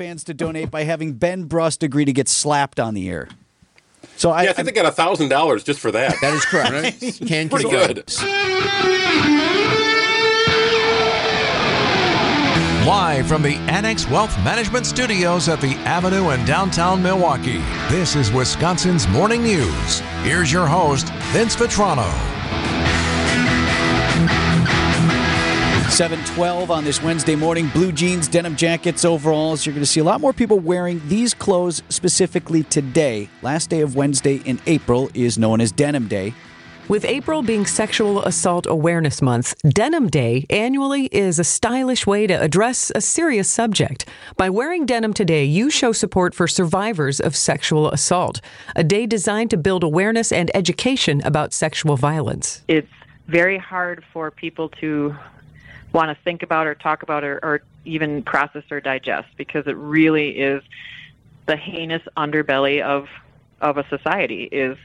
fans to donate by having Ben Brust agree to get slapped on the air. So I, yeah, I think they got a thousand dollars just for that. That is correct. right? Can Pretty good. Live from the Annex Wealth Management Studios at the Avenue in downtown Milwaukee, this is Wisconsin's Morning News. Here's your host, Vince Vitrano. 712 on this Wednesday morning. Blue jeans, denim jackets, overalls. You're going to see a lot more people wearing these clothes specifically today. Last day of Wednesday in April is known as Denim Day. With April being Sexual Assault Awareness Month, Denim Day annually is a stylish way to address a serious subject. By wearing denim today, you show support for survivors of sexual assault, a day designed to build awareness and education about sexual violence. It's very hard for people to want to think about or talk about or, or even process or digest because it really is the heinous underbelly of of a society is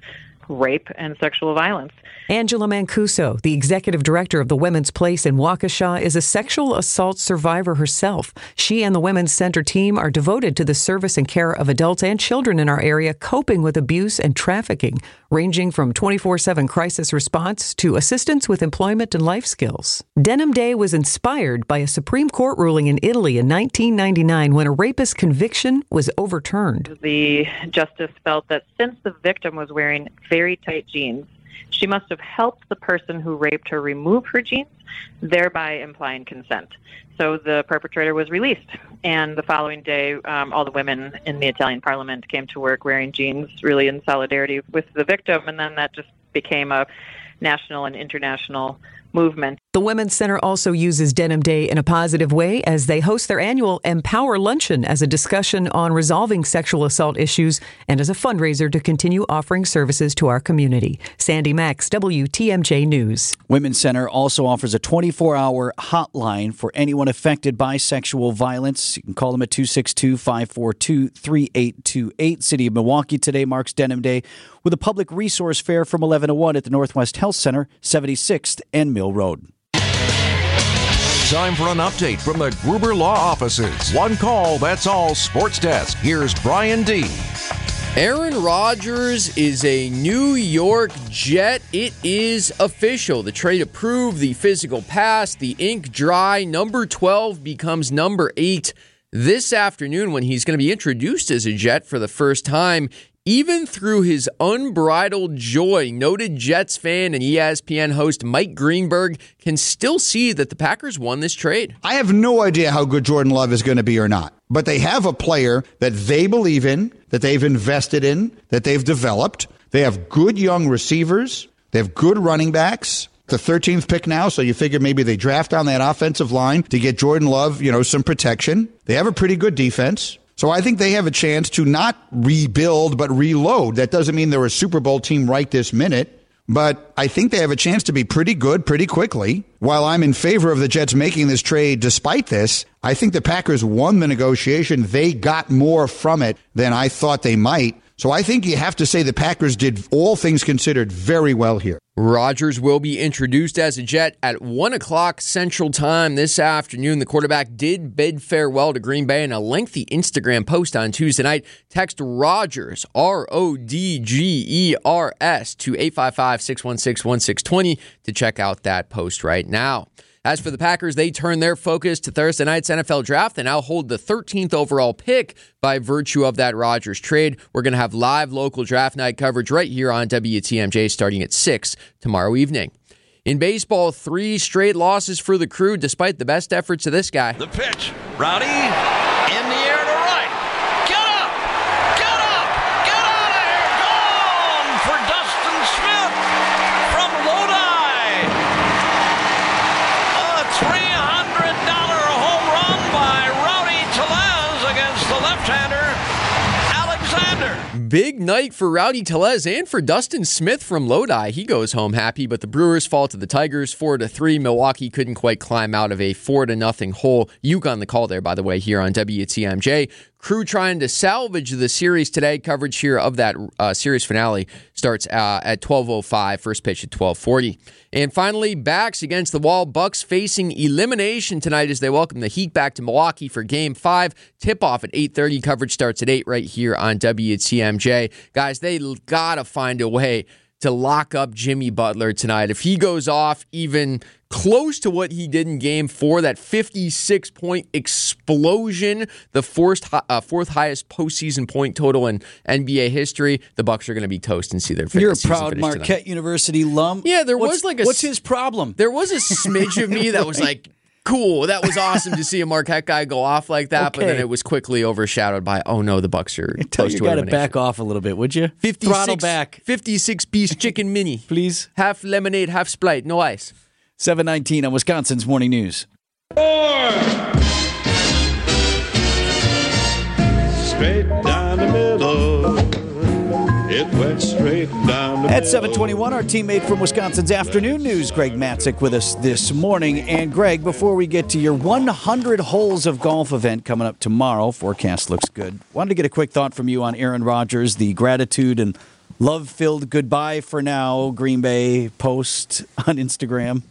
rape and sexual violence. Angela Mancuso, the executive director of the Women's Place in Waukesha, is a sexual assault survivor herself. She and the Women's Center team are devoted to the service and care of adults and children in our area coping with abuse and trafficking, ranging from 24 7 crisis response to assistance with employment and life skills. Denim Day was inspired by a Supreme Court ruling in Italy in 1999 when a rapist conviction was overturned. The justice felt that since the victim was wearing very tight jeans, she must have helped the person who raped her remove her jeans, thereby implying consent. So the perpetrator was released. And the following day, um, all the women in the Italian parliament came to work wearing jeans, really in solidarity with the victim. And then that just became a national and international movement. The Women's Center also uses Denim Day in a positive way as they host their annual Empower Luncheon as a discussion on resolving sexual assault issues and as a fundraiser to continue offering services to our community. Sandy Max, WTMJ News. Women's Center also offers a 24 hour hotline for anyone affected by sexual violence. You can call them at 262 542 3828. City of Milwaukee today marks Denim Day with a public resource fair from 11 to 1 at the Northwest Health Center, 76th and Mill Road. Time for an update from the Gruber Law offices. One call, that's all. Sports Desk. Here's Brian D. Aaron Rodgers is a New York Jet. It is official. The trade approved, the physical pass, the ink dry. Number 12 becomes number 8 this afternoon when he's going to be introduced as a Jet for the first time even through his unbridled joy, noted Jets fan and ESPN host Mike Greenberg can still see that the Packers won this trade. I have no idea how good Jordan Love is going to be or not, but they have a player that they believe in, that they've invested in, that they've developed. They have good young receivers, they have good running backs. The 13th pick now, so you figure maybe they draft on that offensive line to get Jordan Love, you know, some protection. They have a pretty good defense. So I think they have a chance to not rebuild, but reload. That doesn't mean they're a Super Bowl team right this minute, but I think they have a chance to be pretty good pretty quickly. While I'm in favor of the Jets making this trade despite this, I think the Packers won the negotiation. They got more from it than I thought they might. So I think you have to say the Packers did all things considered very well here. Rodgers will be introduced as a Jet at 1 o'clock Central Time this afternoon. The quarterback did bid farewell to Green Bay in a lengthy Instagram post on Tuesday night. Text Rodgers, R O D G E R S, to 855 616 1620 to check out that post right now. As for the Packers, they turn their focus to Thursday night's NFL draft and now hold the 13th overall pick by virtue of that Rodgers trade. We're going to have live local draft night coverage right here on WTMJ starting at 6 tomorrow evening. In baseball, three straight losses for the crew despite the best efforts of this guy. The pitch. Rowdy Big night for Rowdy Tellez and for Dustin Smith from Lodi. He goes home happy, but the Brewers fall to the Tigers four to three. Milwaukee couldn't quite climb out of a four to nothing hole. You got the call there, by the way, here on WTMJ. Crew trying to salvage the series today. Coverage here of that uh, series finale starts uh, at 12:05. First pitch at 12:40. And finally, backs against the wall. Bucks facing elimination tonight as they welcome the Heat back to Milwaukee for Game Five. Tip off at 8:30. Coverage starts at eight right here on WTMJ. Guys, they gotta find a way to lock up Jimmy Butler tonight. If he goes off even close to what he did in game four, that 56 point explosion, the fourth, uh, fourth highest postseason point total in NBA history, the Bucks are going to be toast and see their face. You're a proud Marquette tonight. University alum. Yeah, there What's- was like a What's his problem? There was a smidge of me that was like, cool, that was awesome to see a Marquette guy go off like that, but then it was quickly overshadowed by, oh no, the Bucks are close you to got to back off a little bit, would you? 56, Throttle back, 56 piece chicken mini. please. Half lemonade, half Sprite, no ice. 719 on Wisconsin's Morning News. Straight down the middle. It went straight down the At 721, our teammate from Wisconsin's Afternoon News, Greg Matzek, with us this morning. And Greg, before we get to your 100 holes of golf event coming up tomorrow, forecast looks good. Wanted to get a quick thought from you on Aaron Rodgers, the gratitude and love filled goodbye for now Green Bay post on Instagram.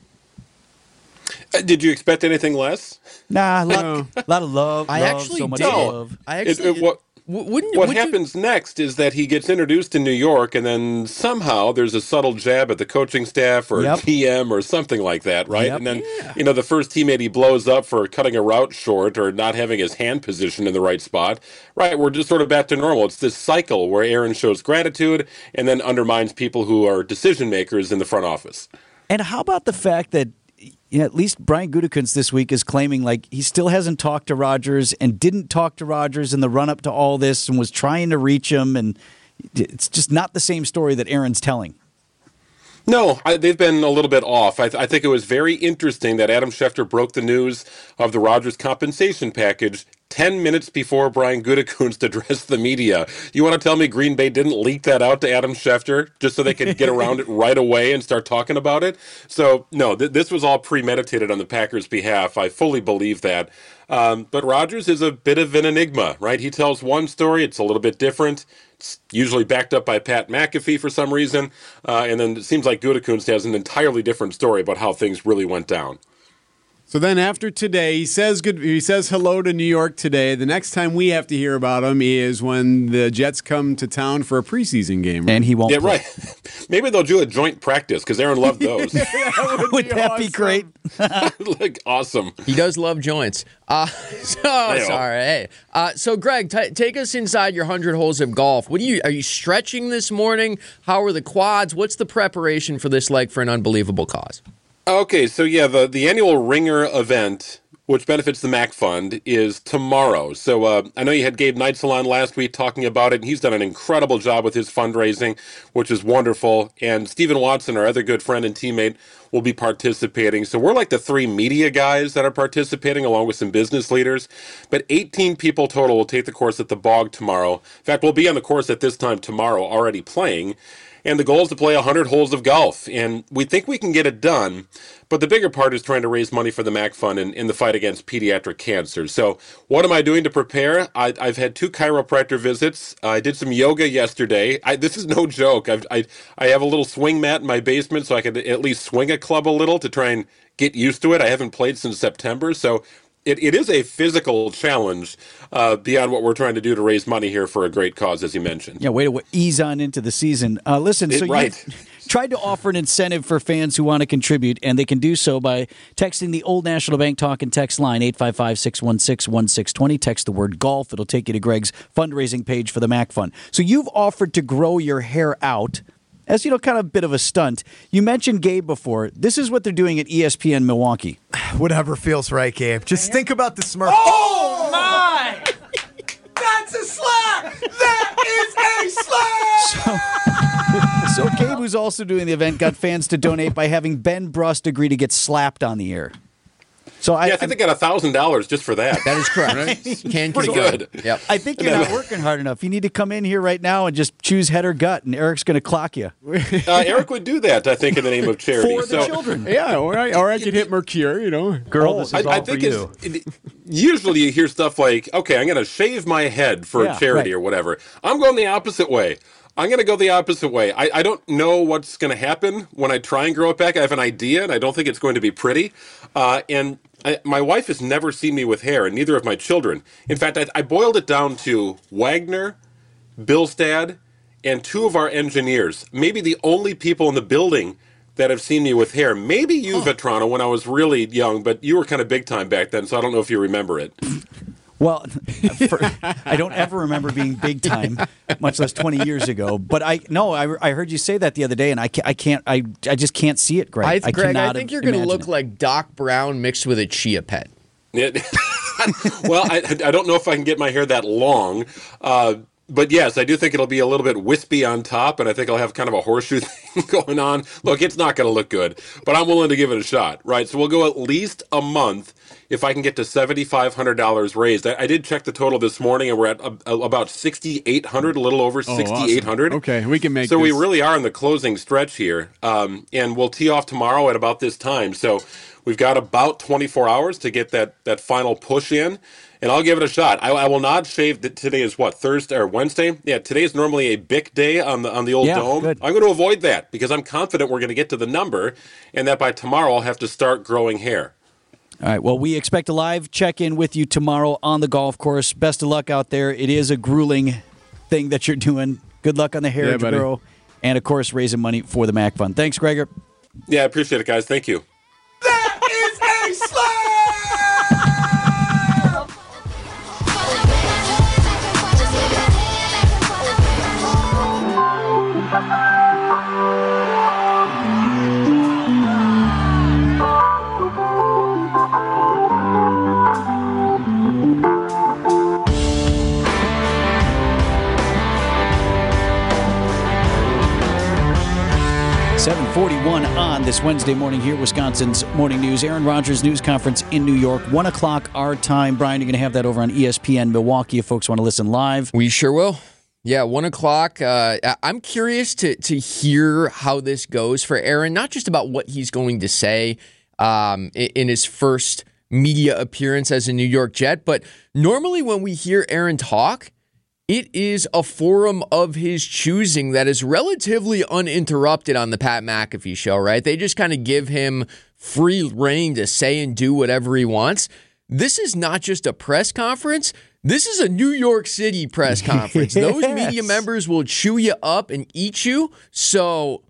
Uh, Did you expect anything less? Nah, a lot, lot of love. I love, actually so much did. love. I It- actually it- what w- wouldn't what would you- happens next is that he gets introduced in New York, and then somehow there's a subtle jab at the coaching staff or Yep. GM or something like that, right? Yep. And then you know the first teammate he blows up for cutting a route short or not having his hand positioned in the right spot. Right, we're just sort of back to normal. It's this cycle where Aaron shows gratitude and then undermines people who are decision makers in the front office. And how about the fact that you know, at least Brian Gutekunst this week is claiming like he still hasn't talked to Rodgers and didn't talk to Rodgers in the run up to all this and was trying to reach him and it's just not the same story that Aaron's telling. No, I, they've been a little bit off. I, th- I think it was very interesting that Adam Schefter broke the news of the Rodgers compensation package 10 minutes before Brian Gutekunst addressed the media. You want to tell me Green Bay didn't leak that out to Adam Schefter just so they could get around it right away and start talking about it? So, no, th- this was all premeditated on the Packers' behalf. I fully believe that. Um, but Rodgers is a bit of an enigma, right? He tells one story, it's a little bit different. It's usually backed up by Pat McAfee for some reason. Uh, and then it seems like Gutekunst has an entirely different story about how things really went down. So then after today, he says good. He says hello to New York today. The next time we have to hear about him is when the Jets come to town for a preseason game. And he won't Yeah, play. right. Maybe they'll do a joint practice because Aaron loved those. Would that be great? like awesome. He does love joints. Uh, so sorry. Hey, uh, so Greg, t- take us inside your hundred holes of golf. What do you are you stretching this morning? How are the quads? What's the preparation for this leg for an unbelievable cause? Okay, so yeah, the the annual Ringer event, which benefits the MACC Fund, is tomorrow. So uh, I know you had Gabe Neitzel on last week talking about it, and he's done an incredible job with his fundraising, which is wonderful. And Stephen Watson, our other good friend and teammate, will be participating. So we're like the three media guys that are participating, along with some business leaders. But 18 people total will take the course at the Bog tomorrow. In fact, we'll be on the course at this time tomorrow, already playing. And the goal is to play 100 holes of golf. And we think we can get it done. But the bigger part is trying to raise money for the MACC Fund in, in the fight against pediatric cancer. So, what am I doing to prepare? I, I've had two chiropractor visits. I did some yoga yesterday. I, this is no joke. I've, I, I have a little swing mat in my basement so I can at least swing a club a little to try and get used to it. I haven't played since September. So, it, it is a physical challenge uh, beyond what we're trying to do to raise money here for a great cause, as you mentioned. Yeah, way to ease on into the season. Uh, listen, It- so right. you tried to offer an incentive for fans who want to contribute, and they can do so by texting the Old National Bank Talk and Text line 855 616 1620. Text the word golf. It'll take you to Greg's fundraising page for the MACC Fund. So you've offered to grow your hair out. As you know, kind of a bit of a stunt. You mentioned Gabe before. This is what they're doing at ESPN Milwaukee. Whatever feels right, Gabe. Just think about the Smurf. Oh, oh! my! That's a slap! That is a slap! So Gabe, who's also doing the event, got fans to donate by having Ben Brust agree to get slapped on the air. So I, Yeah, I think they got a thousand dollars just for that. That is correct. Can Pretty confirm. good. Yep. I think you're not working hard enough. You need to come in here right now and just choose head or gut, and Eric's going to clock you. Uh, Eric would do that, I think, in the name of charity. For the so, children. Yeah, or I, or I could hit Mercure, you know. Girl, this is I all for think you. it's, usually you hear stuff like, okay, I'm going to shave my head for Yeah, a charity right. or whatever. I'm going the opposite way. I'm going to go the opposite way. I, I don't know what's going to happen when I try and grow it back. I have an idea, and I don't think it's going to be pretty. Uh, and I, my wife has never seen me with hair, and neither have my children. In fact, I, I boiled it down to Wagner, Billstad, and two of our engineers. Maybe the only people in the building that have seen me with hair. Maybe you, oh. Vitrano, when I was really young, but you were kind of big time back then, so I don't know if you remember it. Well, for, I don't ever remember being big time, much less 20 years ago. But I no, I, I heard you say that the other day, and I can't, I can't, I, I just can't see it, Greg. I, I Greg, I think you're going to look it. like Doc Brown mixed with a chia pet. It, well, I, I don't know if I can get my hair that long. Uh, but yes, I do think it'll be a little bit wispy on top, and I think I'll have kind of a horseshoe thing going on. Look, it's not going to look good, but I'm willing to give it a shot, right? So we'll go at least a month if I can get to $7,500 raised. I, I did check the total this morning, and we're at a, a- about 6,800, a little over Oh, awesome. 6,800. Okay, we can make So we really are in the closing stretch here, um, and we'll tee off tomorrow at about this time. So we've got about 24 hours to get that that final push in, and I'll give it a shot. I, I will not shave. Today is what Thursday or Wednesday? Yeah, today is normally a big day on the on the old Yeah, dome. good. I'm going to avoid that because I'm confident we're going to get to the number, and that by tomorrow I'll have to start growing hair. All right. Well, we expect a live check in with you tomorrow on the golf course. Best of luck out there. It is a grueling thing that you're doing. Good luck on the hair Yeah, to buddy. grow, and of course, raising money for the MACC Fund. Thanks, Gregor. Yeah, I appreciate it, guys. Thank you. Forty-one on this Wednesday morning here, Wisconsin's morning news. Aaron Rodgers news conference in New York, one o'clock our time. Brian, you're going to have that over on ESPN Milwaukee if folks want to listen live. We sure will. Yeah, one o'clock. Uh, I'm curious to to hear how this goes for Aaron. Not just about what he's going to say um, in his first media appearance as a New York Jet, but normally when we hear Aaron talk, it is a forum of his choosing that is relatively uninterrupted on the Pat McAfee show, right? They just kind of give him free reign to say and do whatever he wants. This is not just a press conference. This is a New York City press conference. Those media members will chew you up and eat you. So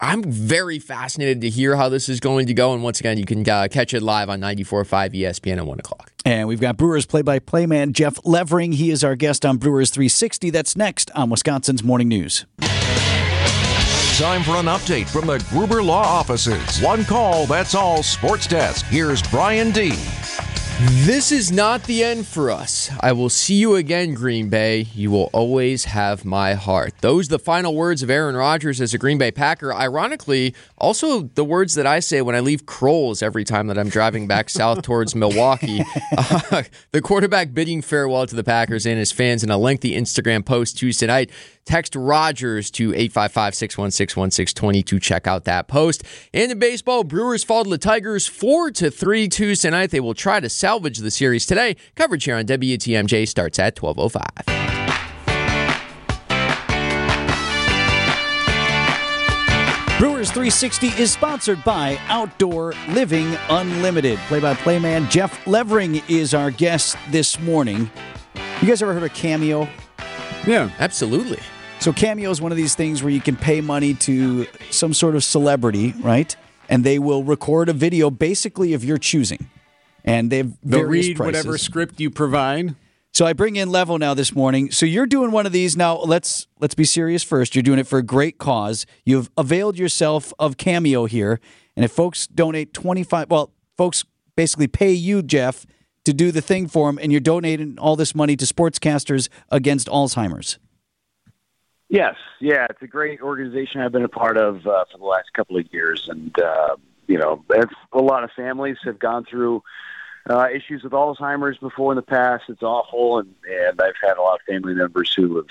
I'm very fascinated to hear how this is going to go. And once again, you can uh, catch it live on 94.5 ESPN at 1 o'clock. And we've got Brewers play-by-play man Jeff Levering. He is our guest on Brewers 360. That's next on Wisconsin's Morning News. Time for an update from the Gruber Law Offices. One call, that's all. Sports Desk. Here's Brian D. This is not the end for us. I will see you again, Green Bay. You will always have my heart. Those the final words of Aaron Rodgers as a Green Bay Packer. Ironically, also the words that I say when I leave Kroll's every time that I'm driving back south towards Milwaukee. Uh, the quarterback bidding farewell to the Packers and his fans in a lengthy Instagram post Tuesday night. Text Rodgers to 855 616 1620 to check out that post. And in baseball, Brewers fall to the Tigers 4 to 3 Tuesday night. They will try to salvage the series today. Coverage here on WTMJ starts at 1205. Brewers 360 is sponsored by Outdoor Living Unlimited. Play-by-play man Jeff Levering is our guest this morning. You guys ever heard of Cameo? Yeah. Absolutely. So Cameo is one of these things where you can pay money to some sort of celebrity, right? And they will record a video basically of your choosing. And they've They'll read prices. whatever script you provide. So I bring in Levo now this morning. So you're doing one of these now. Let's let's be serious first. You're doing it for a great cause. You've availed yourself of Cameo here, and if folks donate 25, well, folks basically pay you, Jeff, to do the thing for them, and you're donating all this money to Sportscasters Against Alzheimer's. Yes, yeah, it's a great organization I've been a part of uh, for the last couple of years, and uh, you know, a lot of families have gone through uh, issues with Alzheimer's before in the past. It's awful, and and I've had a lot of family members who have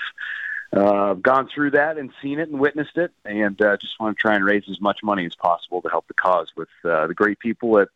uh, gone through that and seen it and witnessed it, and uh, just want to try and raise as much money as possible to help the cause with uh, the great people at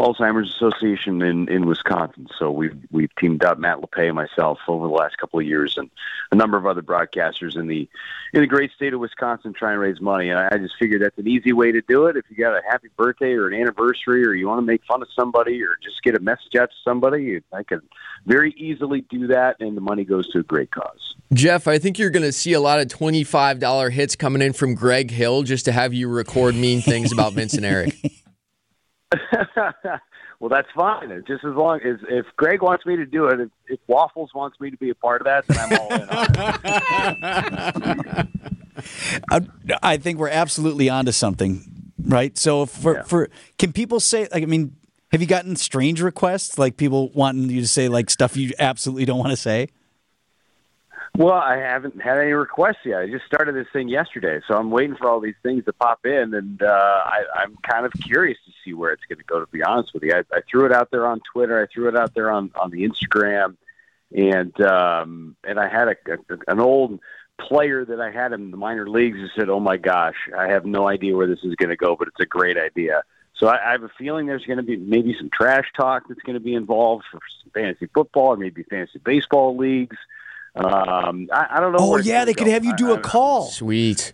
Alzheimer's Association in, in Wisconsin. So we've we've teamed up Matt Lepay and myself over the last couple of years, and a number of other broadcasters in the in the great state of Wisconsin trying to raise money. And I, I just figured that's an easy way to do it. If you got a happy birthday or an anniversary, or you want to make fun of somebody, or just get a message out to somebody, I can very easily do that, and the money goes to a great cause. Jeff, I think you're going to see a lot of $25 hits coming in from Greg Hill just to have you record mean things about Vincent Eric. well, that's fine. It's Just as long as if Greg wants me to do it, if, if Waffles wants me to be a part of that, then I'm all in. I, uh, I think we're absolutely onto something, right? So for for can people say like I mean, have you gotten strange requests like people wanting you to say like stuff you absolutely don't want to say? Well, I haven't had any requests yet. I just started this thing yesterday, so I'm waiting for all these things to pop in, and uh, I, I'm kind of curious to see where it's going to go. To be honest with you, I, I threw it out there on Twitter. I threw it out there on on the Instagram, and um, and I had a, a an old player that I had in the minor leagues who said, "Oh my gosh, I have no idea where this is going to go, but it's a great idea." So I, I have a feeling there's going to be maybe some trash talk that's going to be involved for some fantasy football or maybe fantasy baseball leagues. Um, I, I don't know. Oh yeah, they could go. have you do I- a call. Sweet.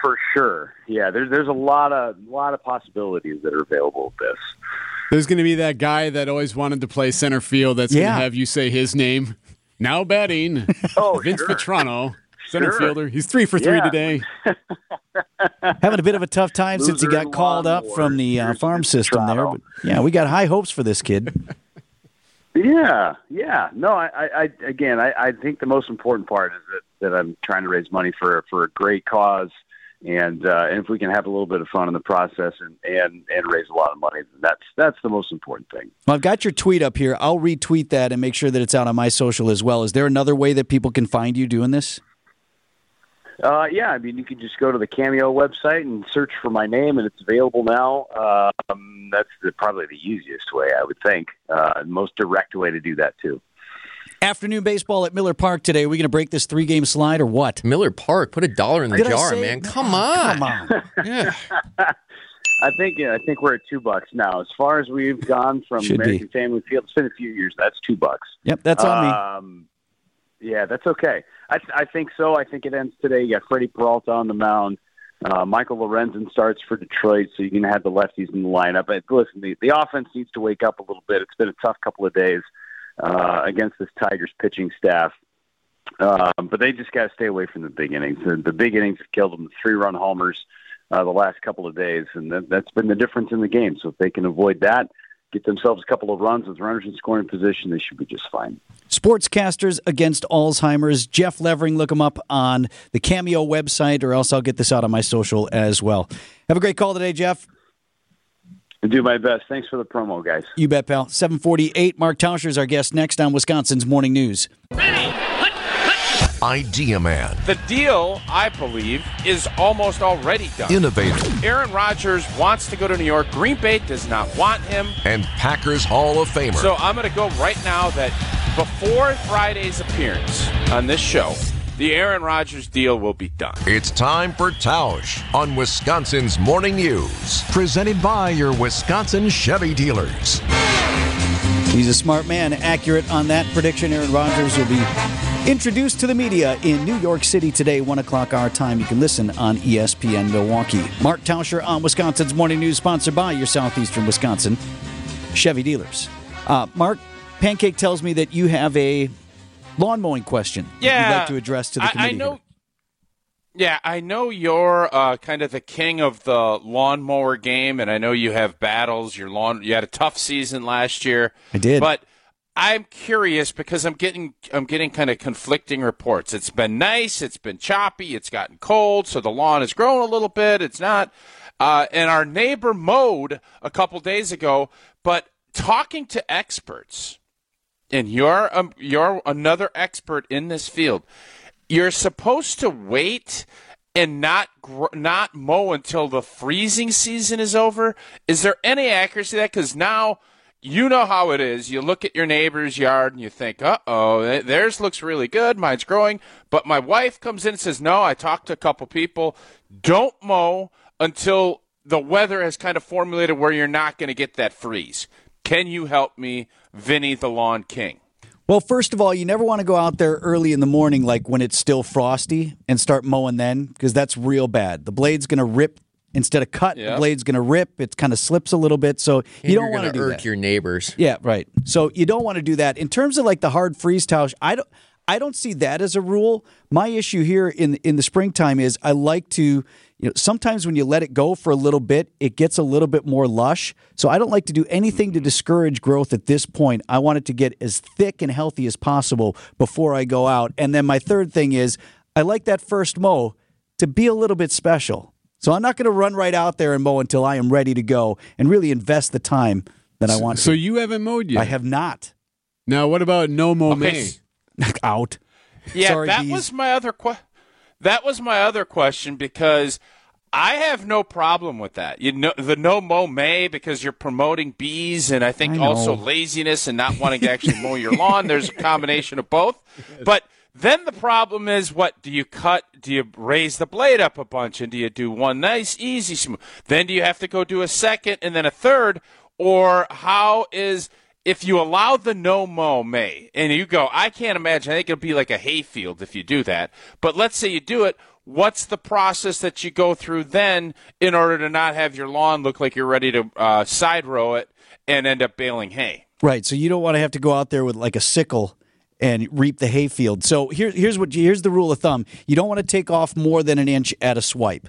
for sure. Yeah, there's there's a lot of lot of possibilities that are available with this. There's going to be that guy that always wanted to play center field that's going to have you say his name. Now batting, Oh, Vince sure. Vitrano, center Sure. fielder. He's three for three Yeah. today. Having a bit of a tough time since he got called up lawnmower. from the uh, farm Vince system there. But yeah, we got high hopes for this kid. Yeah, yeah. No, I, I, I again, I, I think the most important part is that, that I'm trying to raise money for for a great cause, and uh, and if we can have a little bit of fun in the process and and and raise a lot of money, that's that's the most important thing. Well, I've got your tweet up here. I'll retweet that and make sure that it's out on my social as well. Is there another way that people can find you doing this? Uh, yeah, I mean, you can just go to the Cameo website and search for my name, and it's available now. Um, that's the, probably the easiest way, I would think. Uh, most direct way to do that too. Afternoon baseball at Miller Park today. Are we going to break this three game slide or what? Miller Park, put a dollar in the Did jar, man. Come on. Come on. Yeah. I think yeah, I think we're at two bucks now. As far as we've gone from Should be. American Family Field, it's been a few years. That's two bucks. Yep, that's on me. Yeah, that's okay. I, I think so. I think it ends today. You got Freddie Peralta on the mound. Uh, Michael Lorenzen starts for Detroit, so you can have the lefties in the lineup. But listen, the, the offense needs to wake up a little bit. It's been a tough couple of days uh, against this Tigers pitching staff. Um, but they just got to stay away from the big innings. The, the big innings have killed them. The three-run homers uh, the last couple of days, and that, that's been the difference in the game. So if they can avoid that, get themselves a couple of runs with runners in scoring position, they should be just fine. Sportscasters Against Alzheimer's. Jeff Levering, look him up on the Cameo website, or else I'll get this out on my social as well. Have a great call today, Jeff. I do my best. Thanks for the promo, guys. You bet, pal. 748. Mark Tauscher is our guest next on Wisconsin's Morning News. Idea Man, The deal, I believe, is almost already done. innovator, Aaron Rodgers wants to go to New York. Green Bay does not want him. and Packers Hall of Famer. So I'm going to go right now that before Friday's appearance on this show, the Aaron Rodgers deal will be done. It's time for Tausch on Wisconsin's Morning News. Presented by your Wisconsin Chevy dealers. He's a smart man, accurate on that prediction. Aaron Rodgers will be introduced to the media in New York City today, 1 o'clock our time. You can listen on ESPN Milwaukee. Mark Tauscher on Wisconsin's Morning News, sponsored by your Southeastern Wisconsin Chevy dealers. Uh, Mark, Pancake tells me that you have a lawn mowing question that Yeah, you'd like to address to the I, committee. I know. here. Yeah, I know you're uh, kind of the king of the lawnmower game, and I know you have battles. Your lawn, you had a tough season last year. I did. but I'm curious because I'm getting I'm getting kind of conflicting reports. It's been nice, it's been choppy, it's gotten cold, so the lawn has grown a little bit. It's not, uh, and our neighbor mowed a couple days ago. But talking to experts, and you're um, you're another expert in this field. You're supposed to wait and not gr- not mow until the freezing season is over. Is there any accuracy to that? Because now you know how it is. You look at your neighbor's yard and you think, "Uh oh, theirs looks really good. Mine's growing." But my wife comes in and says, "No, I talked to a couple people. Don't mow until." the weather has kind of formulated where you're not going to get that freeze. Can you help me, Vinny the Lawn King? Well, first of all, you never want to go out there early in the morning, like when it's still frosty, and start mowing then, because that's real bad. The blade's going to rip instead of cut. The blade's going to rip. It kind of slips a little bit, so And you don't want to do irk that. your neighbors. Yeah, right. So you don't want to do that. In terms of like the hard freeze towels, I don't. I don't see that as a rule. My issue here in in the springtime is I like to, you know, sometimes when you let it go for a little bit, it gets a little bit more lush. So I don't like to do anything to mm-hmm. discourage growth at this point. I want it to get as thick and healthy as possible before I go out. And then my third thing is I like that first mow to be a little bit special. So I'm not going to run right out there and mow until I am ready to go and really invest the time that I want. To. So to. you haven't mowed yet? I have not. Now, what about no mo Okay, May? s- out. Yeah, Sorry, that bees. was my other que- That was my other question because I have no problem with that. You know, the no mow May because you're promoting bees, and I think I also laziness and not wanting to actually mow your lawn. There's a combination of both. But then the problem is, what do you cut? Do you raise the blade up a bunch, and do you do one nice, easy, smooth? Then do you have to go do a second and then a third, or how is if you allow the no mow May and you go, I can't imagine. I think it'll be like a hayfield if you do that. But let's say you do it. What's the process that you go through then in order to not have your lawn look like you're ready to uh, side row it and end up baling hay? Right. So you don't want to have to go out there with like a sickle and reap the hayfield. So here, here's what here's the rule of thumb. You don't want to take off more than an inch at a swipe.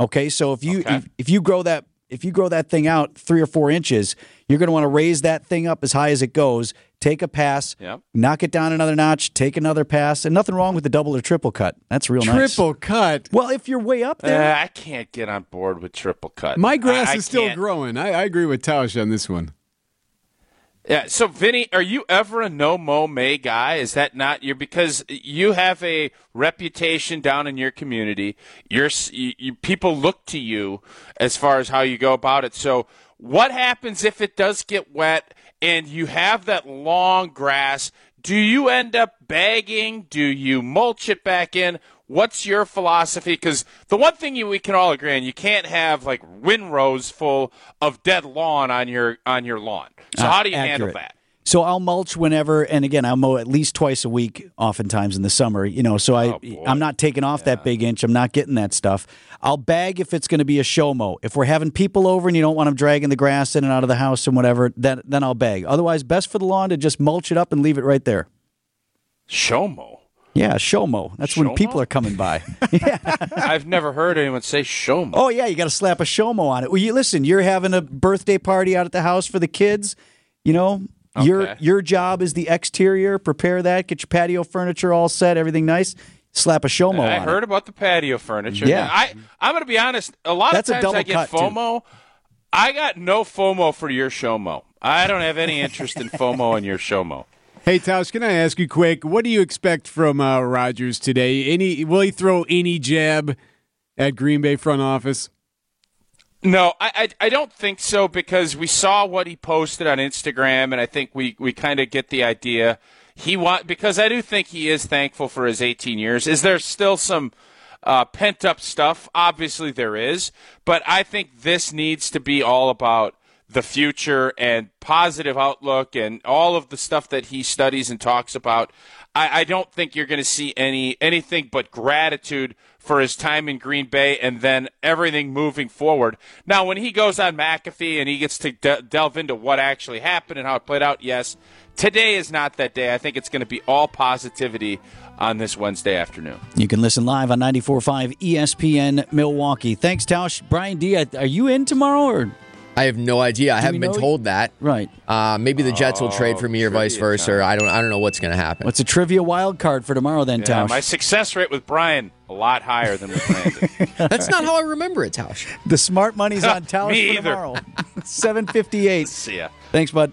Okay. So if you if, if you grow that if you grow that thing out three or four inches, you're going to want to raise that thing up as high as it goes. Take a pass, Yep. knock it down another notch, take another pass, and nothing wrong with the double or triple cut. That's real nice. Triple cut. Well, if you're way up there, Uh, I can't get on board with triple cut. My grass I- I is still can't. growing. I, I agree with Tausch on this one. Yeah. So, Vinny, are you ever a no mow May guy? Is that not your because you have a reputation down in your community? You're you, you, people look to you as far as how you go about it. So, what happens if it does get wet and you have that long grass? Do you end up bagging? Do you mulch it back in? What's your philosophy? Because the one thing you, we can all agree on, you can't have like windrows full of dead lawn on your on your lawn. So Uh, how do you handle that? So I'll mulch whenever, and again, I'll mow at least twice a week, oftentimes in the summer. You know, so I Oh, I'm not taking off that big inch. I'm not getting that stuff. I'll bag if it's going to be a show mow. If we're having people over and you don't want them dragging the grass in and out of the house and whatever, then then I'll bag. Otherwise, best for the lawn to just mulch it up and leave it right there. Show mow. Yeah, show mow. That's when people are coming by. I've never heard anyone say show mow. Oh yeah, you got to slap a show mow on it. Well, you listen. You're having a birthday party out at the house for the kids. You know, Okay. your job is the exterior. Prepare that. Get your patio furniture all set. Everything nice. Slap a show mow I on heard it. about the patio furniture. Yeah. I I'm going to be honest. A lot That's of times double I get cut, too. FOMO. I got no FOMO for your show mow. I don't have any interest in FOMO in your show mow. Hey, Tausch, can I ask you quick? What do you expect from uh, Rodgers today? Any will he throw any jab at Green Bay front office? No, I, I I don't think so because we saw what he posted on Instagram, and I think we we kind of get the idea. He want because I do think he is thankful for his 18 years. Is there still some uh, pent up stuff? Obviously there is, but I think this needs to be all about the future and positive outlook and all of the stuff that he studies and talks about. I, I don't think you're going to see any anything but gratitude for his time in Green Bay and then everything moving forward. Now, when he goes on McAfee and he gets to de- delve into what actually happened and how it played out, yes, today is not that day. I think it's going to be all positivity on this Wednesday afternoon. You can listen live on 94.5 ESPN Milwaukee. Thanks, Tausch. Brian D, are you in tomorrow or? I have no idea. I Do we haven't been know- told that. Right. Uh, maybe the Jets will trade Oh, for me or vice trivia versa. I don't. I don't know what's going to happen. What's a trivia wild card for tomorrow then, Yeah, Tausch? my success rate with Brian a lot higher than with Brandon. That's not how I remember it, Tausch. the smart money's on Tausch Me for either. tomorrow. 758. See ya. Thanks, bud.